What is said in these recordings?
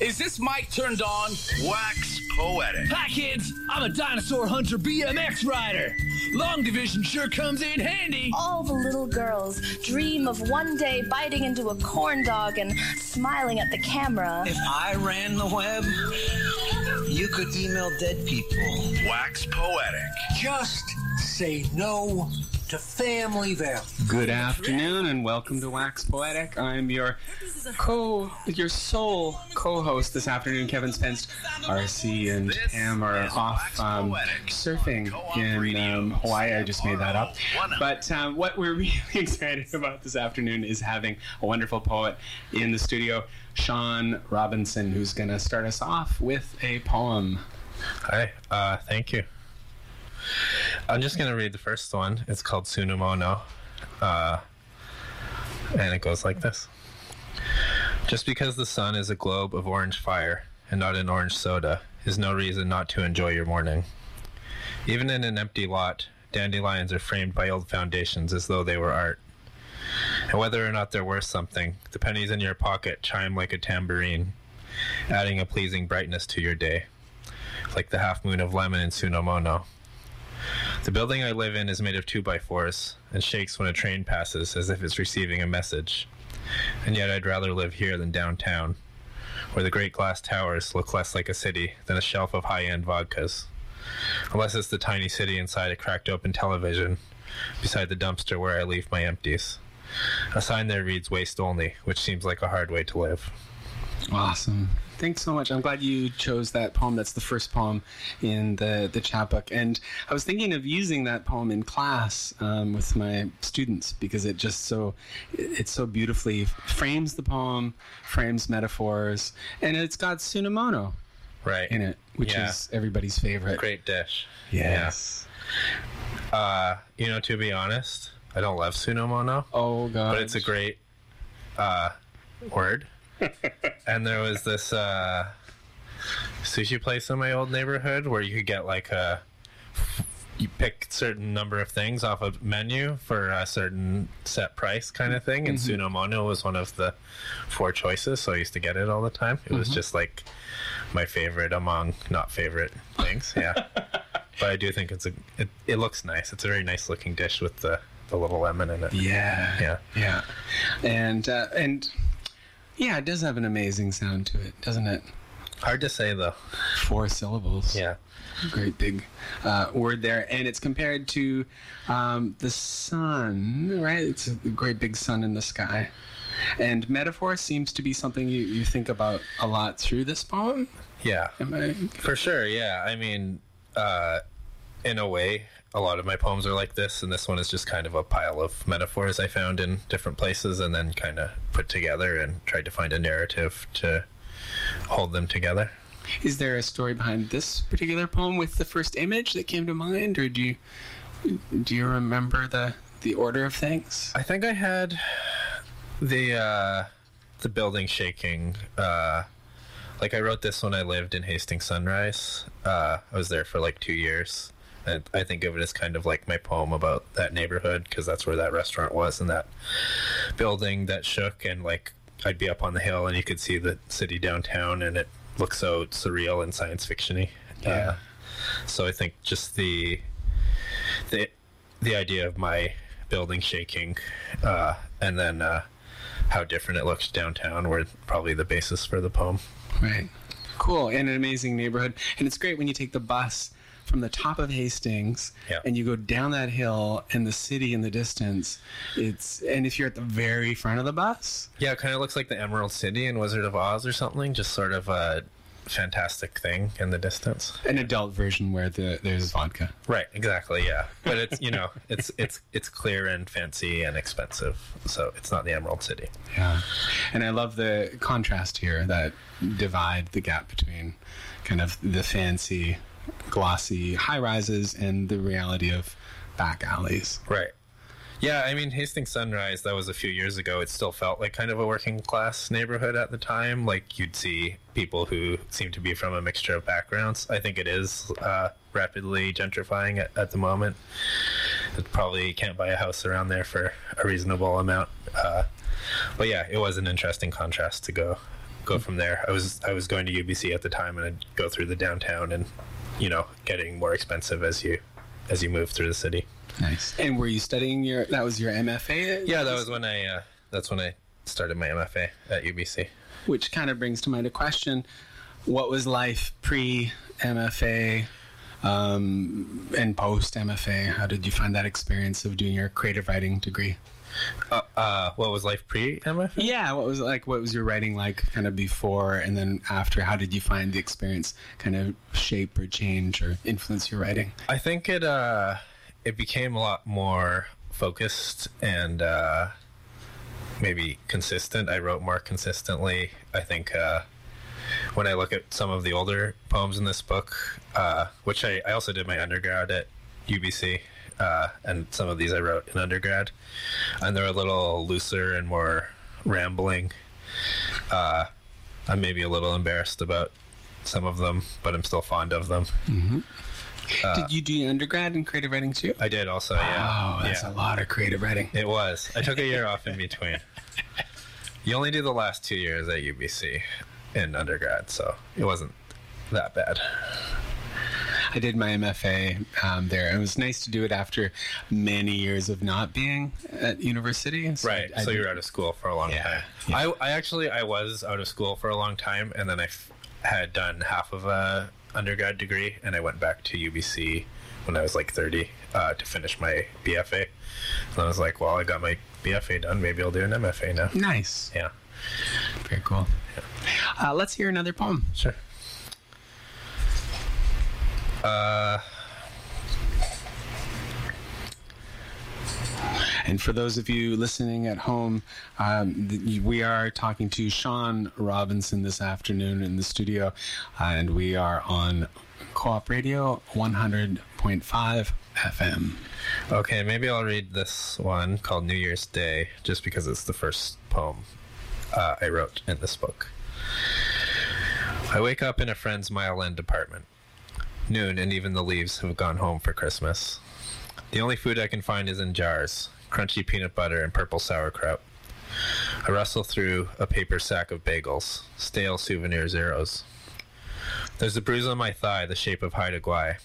Is this mic turned on? Wax poetic. Hi, kids. I'm a dinosaur hunter BMX rider. Long division sure comes in handy. All the little girls dream of one day biting into a corn dog and smiling at the camera. If I ran the web, you could email dead people. Wax poetic. Just say no to family value. Good afternoon and welcome to Wax Poetic. I'm your co your sole co-host this afternoon. Kevin Spence, RC, and Pam are off um, surfing in um, Hawaii. I just made that up. But um, what we're really excited about this afternoon is having a wonderful poet in the studio, Sean Robinson, who's going to start us off with a poem. Hi, uh, thank you. I'm just going to read the first one. It's called Sunomono. Uh, and it goes like this Just because the sun is a globe of orange fire and not an orange soda is no reason not to enjoy your morning. Even in an empty lot, dandelions are framed by old foundations as though they were art. And whether or not they're worth something, the pennies in your pocket chime like a tambourine, adding a pleasing brightness to your day, like the half moon of lemon in Sunomono. The building I live in is made of 2 by 4s and shakes when a train passes as if it's receiving a message. And yet I'd rather live here than downtown, where the great glass towers look less like a city than a shelf of high end vodkas. Unless it's the tiny city inside a cracked open television, beside the dumpster where I leave my empties. A sign there reads waste only, which seems like a hard way to live. Awesome. Thanks so much. I'm glad you chose that poem. That's the first poem in the, the chapbook. And I was thinking of using that poem in class um, with my students because it just so, it so beautifully frames the poem, frames metaphors, and it's got Sunomono Right. in it, which Yeah. is everybody's favorite. Great dish. Yes. Uh, you know, to be honest, I don't love Sunomono. Oh, God. but it's a great uh, word. and there was this uh, sushi place in my old neighborhood where you could get like a you pick certain number of things off a menu for a certain set price kind of thing. And sunomono was one of the four choices so i used to get it all the time. It was just like my favorite among not favorite things yeah. But i do think it's a it, it looks nice. It's a very nice looking dish with the the little lemon in it. Yeah. Yeah. Yeah. And, uh, and, yeah, it does have an amazing sound to it, doesn't it? hard to say though Four syllables. yeah great big uh, word there, and it's compared to um, the sun, right? It's a great big sun in the sky. And metaphor seems to be something you, you think about a lot through this poem. yeah I? For sure, yeah. I mean, uh, in a way, a lot of my poems are like this, and this one is just kind of a pile of metaphors I found in different places and then kind of put together and tried to find a narrative to hold them together. Is there a story behind this particular poem with the first image that came to mind, or do you do you remember the the order of things? I think I had the uh, the building shaking. Uh, like I wrote this when I lived in Hastings Sunrise. Uh, I was there for like two years. And I think of it as kind of like my poem about that neighborhood because that's where that restaurant was and that building that shook and like I'd be up on the hill and you could see the city downtown and it looks so surreal and science fictiony. Yeah. Uh, so I think just the the the idea of my building shaking uh, and then uh, how different it looks downtown were probably the basis for the poem. Right. Cool. And an amazing neighborhood. And it's great when you take the bus from the top of Hastings Yeah. and you go down that hill and the city in the distance. It's and if you're at the very front of the bus, Yeah, it kind of looks like the Emerald City in Wizard of Oz or something. Just sort of a fantastic thing in the distance. an adult version where the there's vodka. Right, exactly, yeah. But it's you know, it's it's it's clear and fancy and expensive. So it's not the Emerald City. Yeah. And I love the contrast here that divide the gap between kind of the fancy, glossy high rises and the reality of back alleys. Right. Yeah, I mean Hastings Sunrise, that was a few years ago. It still felt like kind of a working class neighborhood at the time. Like you'd see people who seem to be from a mixture of backgrounds. I think it is uh, rapidly gentrifying at, at the moment. It probably can't buy a house around there for a reasonable amount. Uh, but yeah, it was an interesting contrast to go go from there. I was I was going to UBC at the time, and I'd go through the downtown, and you know, getting more expensive as you as you move through the city. Nice. And were you studying your? That was your MFA. Yeah, that was when I uh, that's when I started my MFA at UBC. Which kind of brings to mind a question: What was life pre MFA um, and post MFA? How did you find that experience of doing your creative writing degree? Uh, uh, what was life pre MFA? Yeah, what was like? What was your writing like, kind of before and then after? How did you find the experience kind of shape or change or influence your writing? I think it uh, it became a lot more focused and uh, maybe consistent. I wrote more consistently. I think uh, when I look at some of the older poems in this book, uh, which I, I also did my undergrad at UBC, uh, and some of these I wrote in undergrad, and they're a little looser and more rambling. Uh, I'm maybe a little embarrassed about some of them, but I'm still fond of them. did you do undergrad in creative writing too? I did also, yeah. Oh, that's yeah. a lot of creative writing. It was. I took a year off in between. You only do the last two years at UBC in undergrad, so it wasn't that bad. I did my MFA um, there. It was nice to do it after many years of not being at university. So Right. I so you were out of school for a long Yeah, time. yeah. I, I actually I was out of school for a long time, and then I f- had done half of a undergrad degree, and I went back to UBC when I was like 30 uh, to finish my BFA. And I was like, well, I got my BFA done. Maybe I'll do an MFA now. Nice. Yeah. Very cool. Uh, let's hear another poem. Sure. And for those of you listening at home, um, we are talking to Sean Robinson this afternoon in the studio, and we are on Co-op Radio 100.5 FM. Okay, maybe I'll read this one called New Year's Day, just because it's the first poem uh, I wrote in this book. I wake up in a friend's Mile End apartment. Noon, and even the leaves have gone home for Christmas. The only food I can find is in jars crunchy peanut butter and purple sauerkraut. I rustle through a paper sack of bagels, stale souvenir zeros. There's a bruise on my thigh the shape of Haida Gwaii.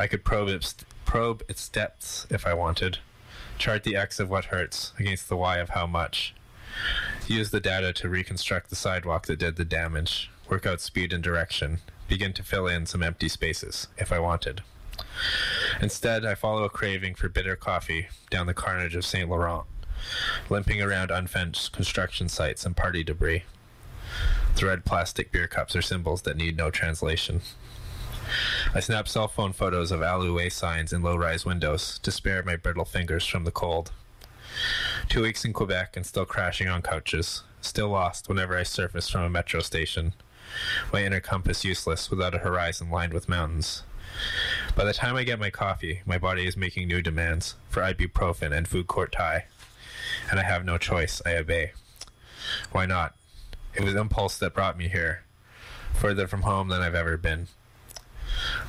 I could probe its, probe its depths if I wanted, chart the X of what hurts against the Y of how much, use the data to reconstruct the sidewalk that did the damage, work out speed and direction, begin to fill in some empty spaces if I wanted. Instead, I follow a craving for bitter coffee down the carnage of St. Laurent, limping around unfenced construction sites and party debris. The red plastic beer cups are symbols that need no translation. I snap cell phone photos of alleyway signs in low rise windows to spare my brittle fingers from the cold. Two weeks in Quebec and still crashing on couches, still lost whenever I surface from a metro station. My inner compass useless without a horizon lined with mountains. By the time I get my coffee, my body is making new demands for ibuprofen and food court Thai. And I have no choice, I obey. Why not? It was impulse that brought me here, further from home than I've ever been.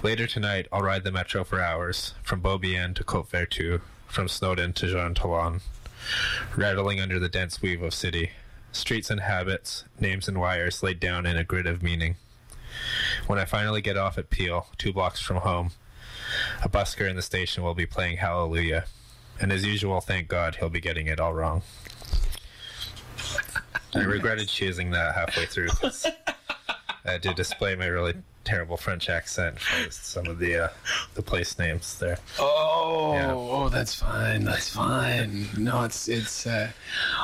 Later tonight, I'll ride the metro for hours, from Beaubien to Côte Vertu, from Snowdon to Jean Talon, rattling under the dense weave of city, streets and habits, names and wires laid down in a grid of meaning. When I finally get off at Peel, two blocks from home, a busker in the station will be playing Hallelujah, and as usual, thank God, he'll be getting it all wrong. I regretted choosing that halfway through I had to display my really terrible French accent for some of the uh, the place names there. Oh, Yeah. oh, that's fine. That's fine. No, it's it's uh,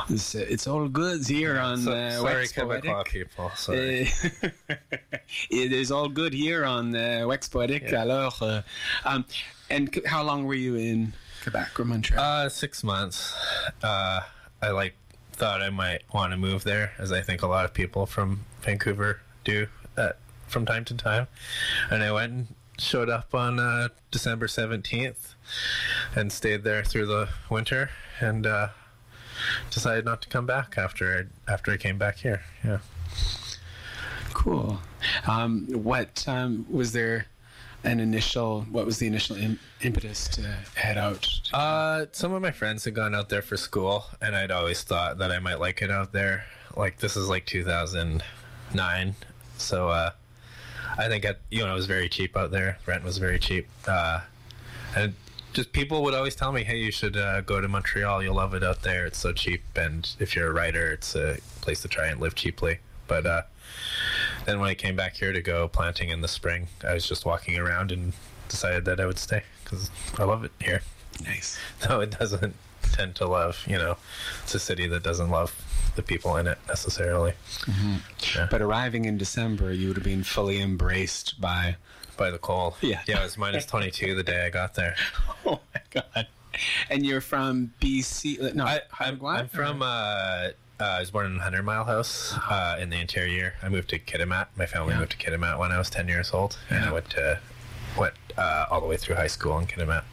it's, uh, it's all good here on So, uh, sorry, Poetic. Quebecois people. Sorry. Uh, it is all good here on uh, Wax Poetic. Alors, uh, um, and c- how long were you in Quebec or Montreal? Uh, six months. Uh, I like thought I might want to move there, as I think a lot of people from Vancouver do uh, from time to time. And I went and showed up on uh, December seventeenth, and stayed there through the winter, and uh, decided not to come back after I, after I came back here. Yeah. cool. Um, what um, was there? An initial. What was the initial Im- impetus to head out? Uh, some of my friends had gone out there for school, and I'd always thought that I might like it out there. Like this is like 2009, so uh, I think at, you know it was very cheap out there. Rent was very cheap, uh, and just people would always tell me, "Hey, you should uh, go to Montreal. You'll love it out there. It's so cheap, and if you're a writer, it's a place to try and live cheaply." But uh, then when I came back here to go planting in the spring, I was just walking around and decided that I would stay because I love it here. Nice. No, it doesn't tend to love. You know, it's a city that doesn't love the people in it necessarily. But arriving in December, you would have been fully embraced by. By the cold. Yeah. Yeah, it was minus 22 the day I got there. Oh my god! And you're from BC? No, I? I'm from. Uh, uh, I was born in Hundred Mile House uh, in the interior. I moved to Kitimat. My family Yeah. moved to Kitimat when I was 10 years old, and I went to went uh, all the way through high school in Kitimat.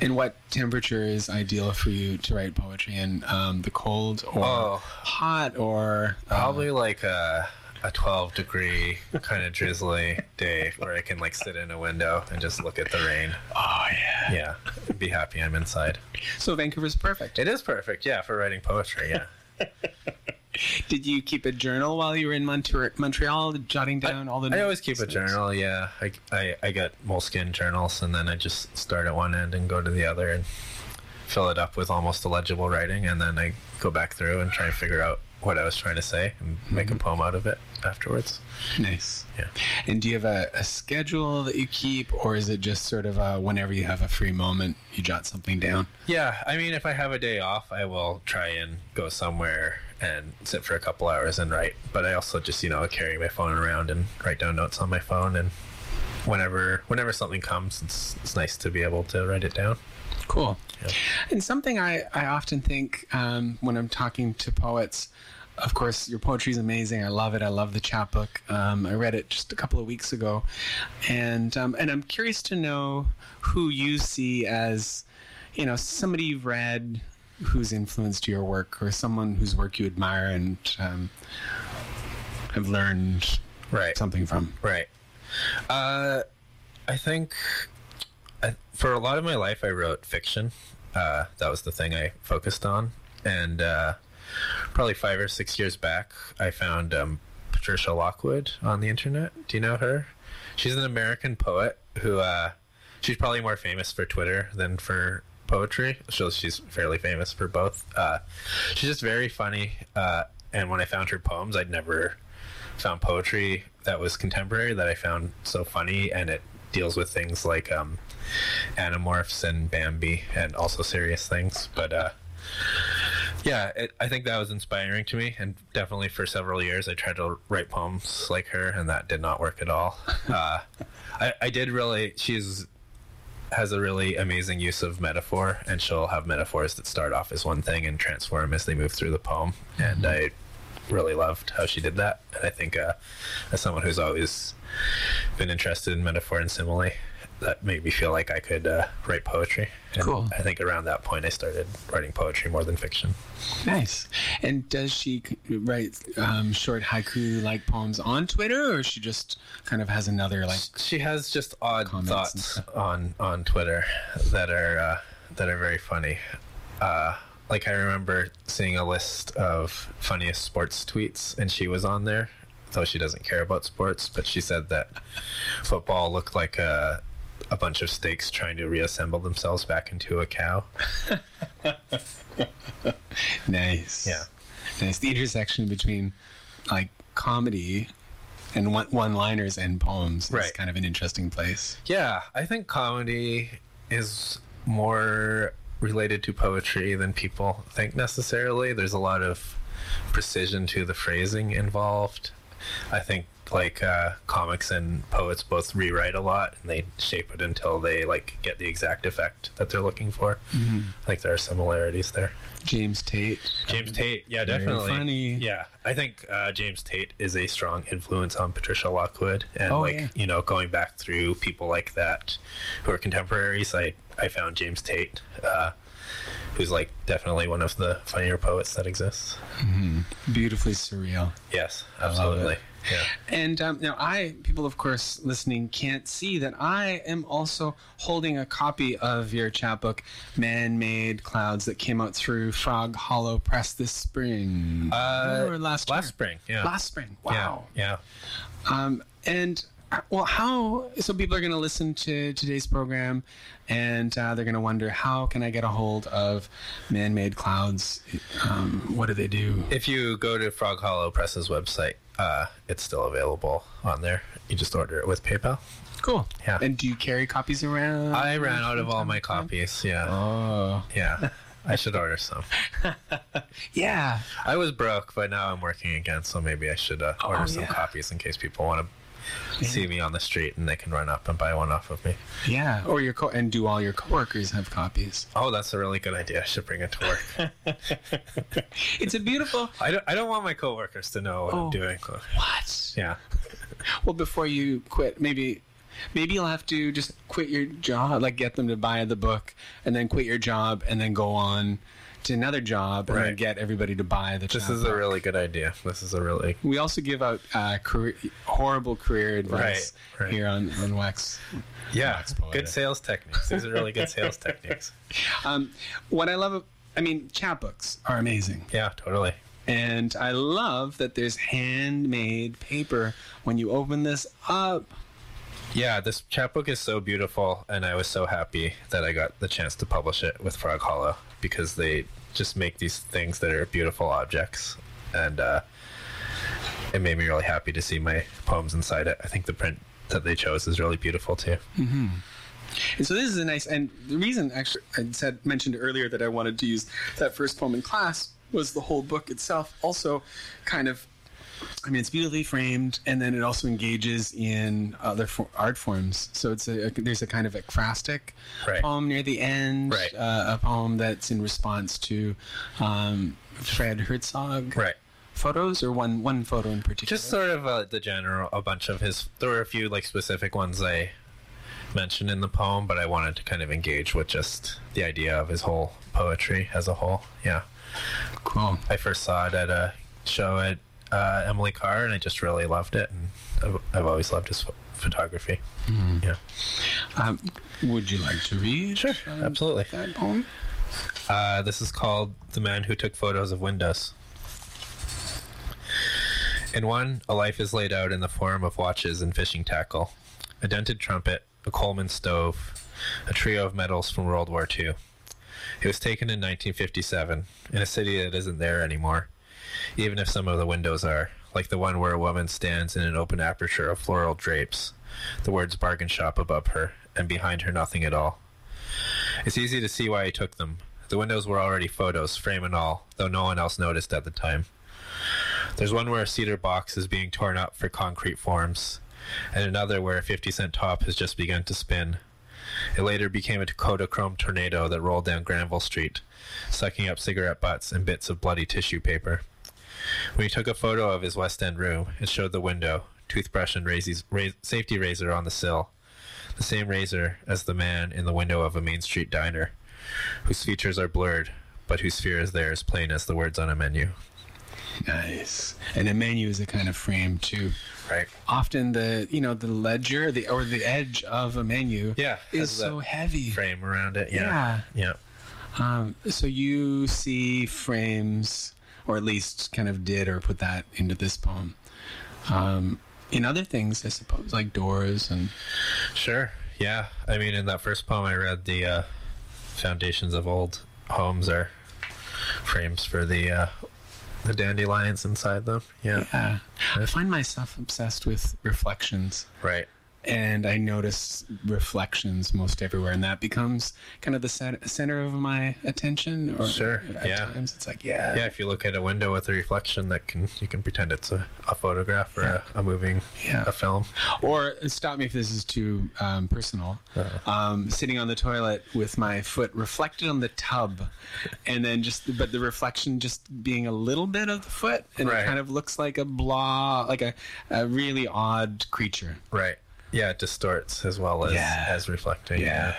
And what temperature is ideal for you to write poetry in? Um, the cold or Oh. hot or uh, Probably like a, a 12 degree kind of drizzly day where I can like sit in a window and just look at the rain. Oh yeah. Yeah, be happy I'm inside. So Vancouver's perfect. It is perfect, yeah, for writing poetry. Yeah. Did you keep a journal while you were in Montre- Montreal, jotting down all the? I always keep a journal. Yeah, I, I I got Moleskine journals, and then I just start at one end and go to the other and fill it up with almost illegible writing, and then I go back through and try and figure out what I was trying to say and make a poem out of it afterwards. Nice. Yeah. And do you have a, a schedule that you keep, or is it just sort of uh whenever you have a free moment, you jot something down? Yeah, I mean, if I have a day off, I will try and go somewhere and sit for a couple hours and write. But I also just, you know, carry my phone around and write down notes on my phone. And whenever whenever something comes, it's it's nice to be able to write it down. Cool. Yeah. And something I, I often think um, when I'm talking to poets, of course, your poetry is amazing. I love it. I love the chapbook. Um, I read it just a couple of weeks ago, and um, and I'm curious to know who you see as, you know, somebody you've read who's influenced your work, or someone whose work you admire and um, have learned Right. something from. Right. Uh, I think I, for a lot of my life, I wrote fiction. Uh, that was the thing I focused on. And uh, probably five or six years back, I found um, Patricia Lockwood on the internet. Do you know her? She's an American poet who uh, she's probably more famous for Twitter than for poetry. So she's fairly famous for both. Uh, she's just very funny. Uh, and when I found her poems, I'd never found poetry that was contemporary that I found so funny, and it deals with things like um, Animorphs and Bambi, and also serious things. But uh, yeah, it, I think that was inspiring to me, and definitely for several years I tried to write poems like her, and that did not work at all. Uh, I, I did really. She's has a really amazing use of metaphor, and she'll have metaphors that start off as one thing and transform as they move through the poem. And I really loved how she did that. And I think, uh, as someone who's always been interested in metaphor and simile, that made me feel like I could uh, write poetry. And Cool. I think around that point, I started writing poetry more than fiction. Nice. And does she write um, short haiku like poems on Twitter, or she just kind of has another like? She has just odd thoughts on on Twitter that are uh, that are very funny. Uh, like I remember seeing a list of funniest sports tweets, and she was on there. Though she doesn't care about sports, but she said that football looked like a a bunch of steaks trying to reassemble themselves back into a cow. Nice. Yeah. Nice. The intersection between like comedy and one one-liners and poems is kind of an interesting place. Yeah, I think comedy is more related to poetry than people think necessarily. There's a lot of precision to the phrasing involved. I think like uh, comics and poets both rewrite a lot and they shape it until they like get the exact effect that they're looking for. I think there are similarities there. James Tate. James Tate, yeah, definitely. Very funny. Yeah, I think uh, James Tate is a strong influence on Patricia Lockwood, and Oh, like yeah. you know, going back through people like that who are contemporaries, I I found James Tate, uh, who's like definitely one of the funnier poets that exists. Mm-hmm. Beautifully surreal. Yes, absolutely. It. Yeah. And um, now, I, people, of course, listening can't see that I am also holding a copy of your chapbook, Man Made Clouds, that came out through Frog Hollow Press this spring. Uh, or last last year? spring, yeah. Last spring. Wow. Yeah. Um, and well, how? So people are going to listen to today's program, and uh, they're going to wonder how can I get a hold of man-made clouds? Um, what do they do? If you go to Frog Hollow Press's website, uh, it's still available on there. You just order it with PayPal. Cool. Yeah. And do you carry copies around? I ran out of all my copies. Yeah. Oh. Yeah. I should order some. Yeah. I was broke, but now I'm working again, so maybe I should uh, order some yeah. copies in case people want to see me on the street and they can run up and buy one off of me. Yeah. Or your co- and do all your coworkers have copies? Oh, that's a really good idea. I should bring it to work. It's a beautiful. I don't. I don't want my coworkers to know what Oh. I'm doing. What? Yeah. Well, before you quit, maybe maybe you'll have to just quit your job, like get them to buy the book, and then quit your job, and then go on to another job, and then get everybody to buy the. This is a really good idea. This is a really We also give out uh, career, horrible career advice Right, right. here on on Wax. yeah Wax good sales techniques. These are really good sales techniques. Um, what I love, I mean, chapbooks are amazing. Yeah, totally. And I love that there's handmade paper when you open this up. Yeah, this chapbook is so beautiful, and I was so happy that I got the chance to publish it with Frog Hollow because they just make these things that are beautiful objects, and uh, it made me really happy to see my poems inside it. I think the print that they chose is really beautiful too. And so this is a nice, and the reason actually I said mentioned earlier that I wanted to use that first poem in class was the whole book itself also kind of, I mean, it's beautifully framed, and then it also engages in other for, art forms. So it's a, there's a kind of ekphrastic Right. poem near the end, Right. uh, a poem that's in response to um, Fred Herzog Right. photos, or one one photo in particular. Just sort of uh, the general, a bunch of his. There were a few like specific ones I mentioned in the poem, but I wanted to kind of engage with just the idea of his whole poetry as a whole. Yeah, cool. I first saw it at a show at uh, Emily Carr, and I just really loved it, and I've, I've always loved his ph- photography. Yeah, Um, would you like to read? Sure, um, absolutely. That poem. uh, this is called "The Man Who Took Photos of Windows." In one, a life is laid out in the form of watches and fishing tackle, a dented trumpet, a Coleman stove, a trio of medals from World War II. It was taken in 1957 in a city that isn't there anymore, even if some of the windows are, like the one where a woman stands in an open aperture of floral drapes, the words bargain shop above her, and behind her nothing at all. It's easy to see why he took them. The windows were already photos, frame and all, though no one else noticed at the time. There's one where a cedar box is being torn up for concrete forms, and another where a 50 cent top has just begun to spin. It later became a Kodachrome tornado that rolled down Granville Street, sucking up cigarette butts and bits of bloody tissue paper. When he took a photo of his West End room, it showed the window, toothbrush and safety razor on the sill, the same razor as the man in the window of a Main Street diner, whose features are blurred, but whose fear is there as plain as the words on a menu. Nice. And a menu is a kind of frame too. Right. Often the you know the ledger the or the edge of a menu Yeah, is so heavy. Frame around it. Yeah. Yeah. Um, so you see frames, or at least kind of did or put that into this poem. Um, in other things, I suppose, like doors and Sure. Yeah. I mean, in that first poem I read, the uh, foundations of old homes are frames for the uh, the dandelions inside them. Yeah. yeah. I find myself obsessed with reflections. Right. And I notice reflections most everywhere, and that becomes kind of the center of my attention. Or Sure, at yeah. times it's like, yeah, Yeah. If you look at a window with a reflection, that can you can pretend it's a, a photograph or a, a moving Yeah. a film. Or stop me if this is too um, personal. Uh-huh. Um, sitting on the toilet with my foot reflected on the tub, and then just but the reflection just being a little bit of the foot, and Right. it kind of looks like a blah, like a, a really odd creature. Right. Yeah. It distorts as well as Yeah. as reflecting. Yeah.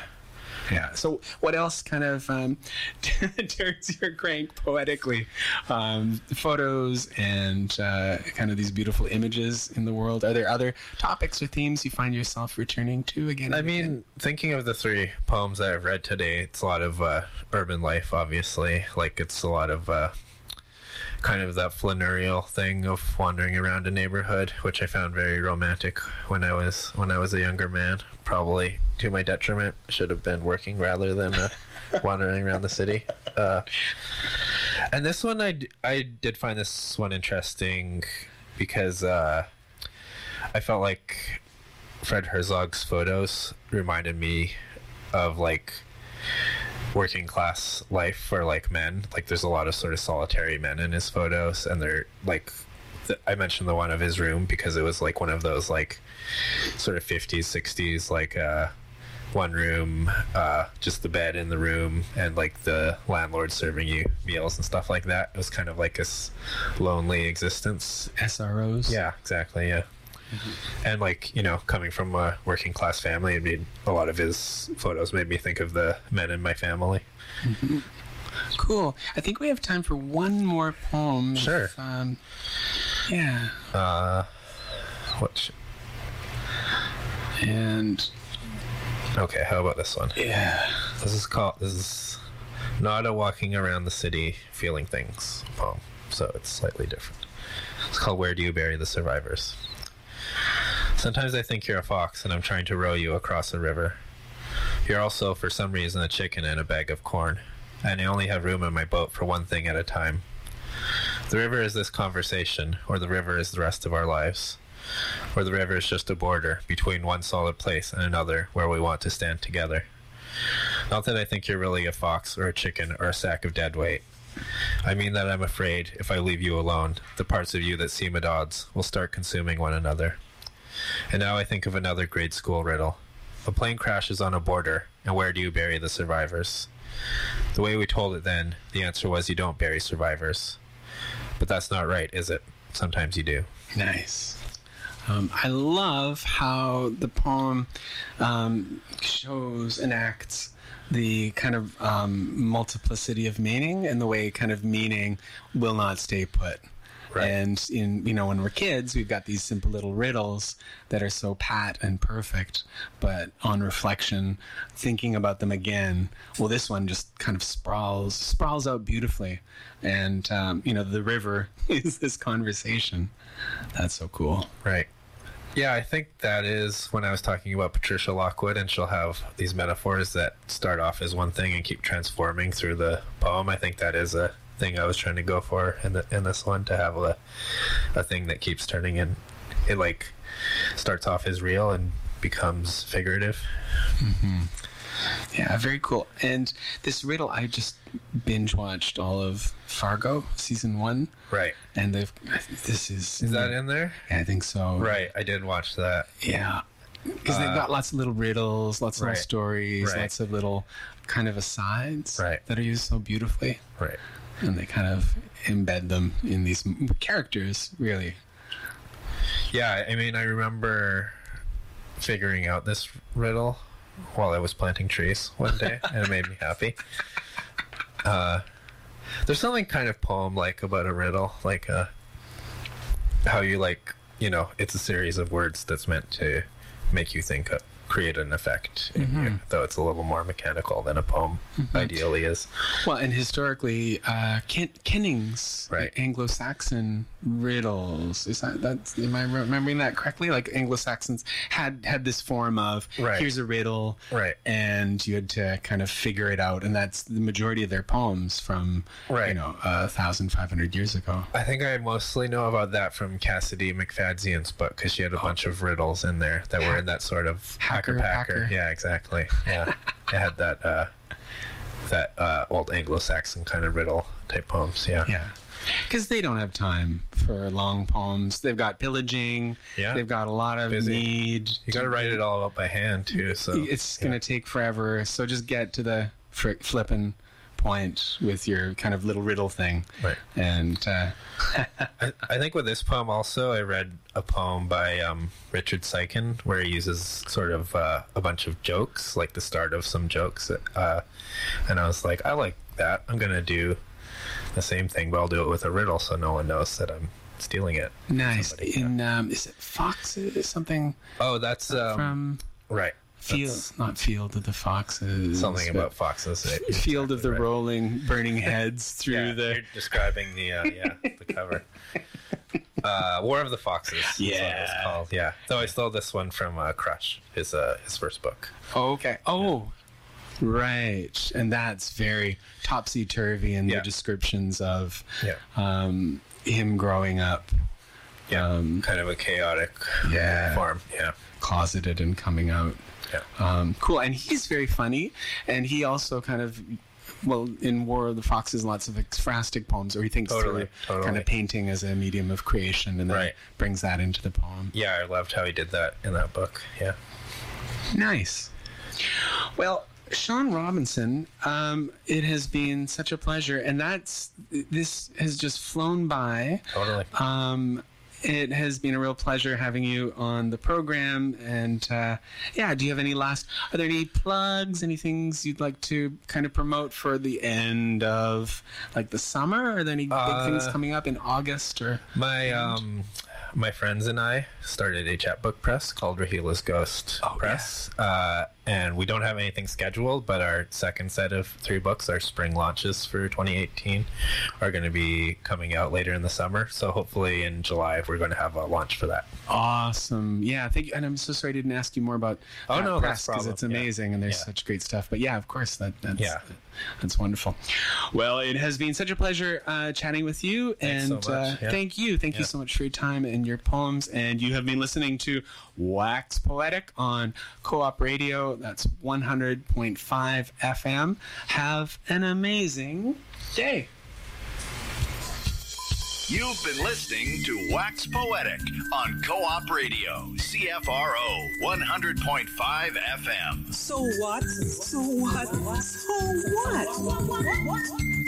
Yeah. So, what else kind of um, turns your crank poetically? Um, photos and uh, kind of these beautiful images in the world. Are there other topics or themes you find yourself returning to again? I and again? mean, thinking of the three poems that I've read today, it's a lot of uh, urban life, obviously. Like, it's a lot of uh, kind of that flanneurial thing of wandering around a neighborhood, which I found very romantic when I was when I was a younger man. Probably to my detriment. Should have been working rather than uh, wandering around the city. Uh, and this one, I I did find this one interesting because uh, I felt like Fred Herzog's photos reminded me of like working class life for like men. Like there's a lot of sort of solitary men in his photos, and they're like. th- I mentioned the one of his room because it was like one of those like sort of 50s, 60s, like uh, one room, uh, just the bed in the room, and like the landlord serving you meals and stuff like that. It was kind of like this lonely existence. SROs. Yeah, exactly. Yeah. And like you know, coming from a working class family, it made a lot of his photos made me think of the men in my family. Cool. I think we have time for one more poem. if, Sure. um, yeah. Uh, what? And Okay, how about this one? yeah. This is called. This is not a walking around the city feeling things poem, so it's slightly different. It's called "Where Do You Bury the Survivors." Sometimes I think you're a fox and I'm trying to row you across a river. You're also, for some reason, a chicken and a bag of corn, and I only have room in my boat for one thing at a time. The river is this conversation, or the river is the rest of our lives, or the river is just a border between one solid place and another where we want to stand together. Not that I think you're really a fox or a chicken or a sack of dead weight. I mean that I'm afraid if I leave you alone, the parts of you that seem at odds will start consuming one another. And now I think of another grade school riddle. A plane crashes on a border, and where do you bury the survivors? The way we told it then, the answer was you don't bury survivors. But that's not right, is it? Sometimes you do. Nice. Um, I love how the poem um, shows and acts the kind of um, multiplicity of meaning and the way kind of meaning will not stay put. Right. And in you know when we're kids, we've got these simple little riddles that are so pat and perfect, but on reflection, thinking about them again, well, this one just kind of sprawls sprawls out beautifully, and um, you know the river is this conversation. That's so cool. Right. Yeah, I think that is when I was talking about Patricia Lockwood, and she'll have these metaphors that start off as one thing and keep transforming through the poem. I think that is a thing I was trying to go for in the, in this one to have a a thing that keeps turning in. It like starts off as real and becomes figurative. Hmm. Yeah, very cool. And this riddle, I just binge watched all of Fargo season one, Right. and they've this is Is that in there? Yeah, I think so. Right. I did watch that. Yeah. Because they've got lots of little riddles, lots of right. little stories, Right. lots of little kind of asides Right. that are used so beautifully. Right. And they kind of embed them in these characters, really. Yeah, I mean, I remember figuring out this riddle while I was planting trees one day, and it made me happy. Uh, there's something kind of poem-like about a riddle, like uh, how you like, you know, it's a series of words that's meant to make you think, create an effect, in Mm-hmm. you, though it's a little more mechanical than a poem ideally is. Well, and historically, uh, Ken- Kenning's Right. Anglo-Saxon riddles is that that's am I remembering that correctly? Like Anglo-Saxons had had this form of Right. here's a riddle, Right. and you had to kind of figure it out, and that's the majority of their poems from Right. you know a thousand five hundred years ago. I think I mostly know about that from Cassidy McFadzean's book because she had a bunch of riddles in there that were in that sort of Hacker, hacker packer. packer. Yeah, exactly. Yeah, it had that uh, that uh, old Anglo-Saxon kind of riddle type poems. Yeah, Yeah. Because they don't have time for long poems. They've got pillaging. Yeah. They've got a lot of Busy. need. you got to write it all out by hand too. So it's going to take forever. So just get to the fr- flipping point with your kind of little riddle thing. Right. And uh, I, I think with this poem also, I read a poem by um, Richard Siken where he uses sort of uh, a bunch of jokes, like the start of some jokes. Uh, and I was like, I like that. I'm going to do the same thing, but I'll do it with a riddle so no one knows that I'm stealing it. nice. In um, is it Foxes? Something Oh, that's um, from right. Field, That's not Field of the Foxes. something about foxes. Field of the right. Rolling, Burning Heads through Yeah, the. you're describing the uh, yeah the cover. Uh, War of the Foxes. Yeah. called. Yeah. So I stole this one from uh, Crush, his uh, his first book. Oh, okay. Oh, right. And that's very topsy turvy in Yeah. the descriptions of Yeah. um, him growing up Yeah. Um, kind of a chaotic Yeah. farm. Yeah. closeted and coming out. Yeah. Um, cool. And he's very funny. And he also kind of, well, in War of the Foxes, lots of ekphrastic poems, or he thinks Totally, through kind of painting as a medium of creation and then Right. brings that into the poem. Yeah, I loved how he did that in that book. Yeah. Nice. Well, Sean Robinson, um, it has been such a pleasure, and that's this has just flown by. Totally. Um, it has been a real pleasure having you on the program, and uh, yeah, do you have any last? Are there any plugs? Any things you'd like to kind of promote for the end of like the summer? Are there any big things Uh, coming up in August or? My um, my friends and I started a chapbook press called Rahila's Ghost Oh, Press, uh, and we don't have anything scheduled. But our second set of three books, our spring launches for 2018, are going to be coming out later in the summer. So hopefully in July we're going to have a launch for that. Awesome. Yeah, thank you. And I'm so sorry I didn't ask you more about Oh, no, press that's because it's amazing and there's Yeah. such great stuff. But yeah, of course, that that's Yeah. that's wonderful. Well, it has been such a pleasure uh, chatting with you, Thanks and so much. Uh, Yeah. thank you, thank you so much for your time and your poems. And you have been listening to Wax Poetic on Co-op Radio. That's 100.5 FM. Have an amazing day. You've been listening to Wax Poetic on Co-op Radio, CFRO 100.5 FM. So what? So what? So what?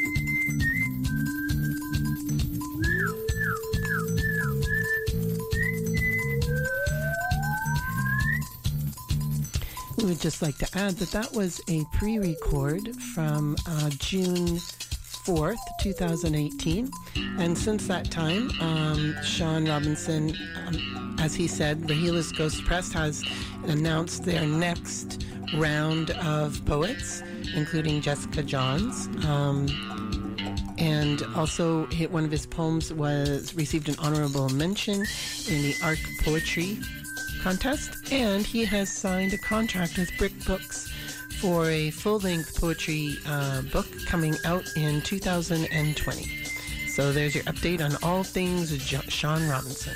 We would just like to add that that was a pre record from uh, June 4th, 2018. And since that time, um, Sean Robinson, um, as he said, Rahila's Ghost Press has announced their next round of poets, including Jessica Johns. Um, and also one of his poems was received an honorable mention in the ARC Poetry contest, and he has signed a contract with Brick Books for a full-length poetry uh, book coming out in 2020. So there's your update on all things jo- Sean Robinson.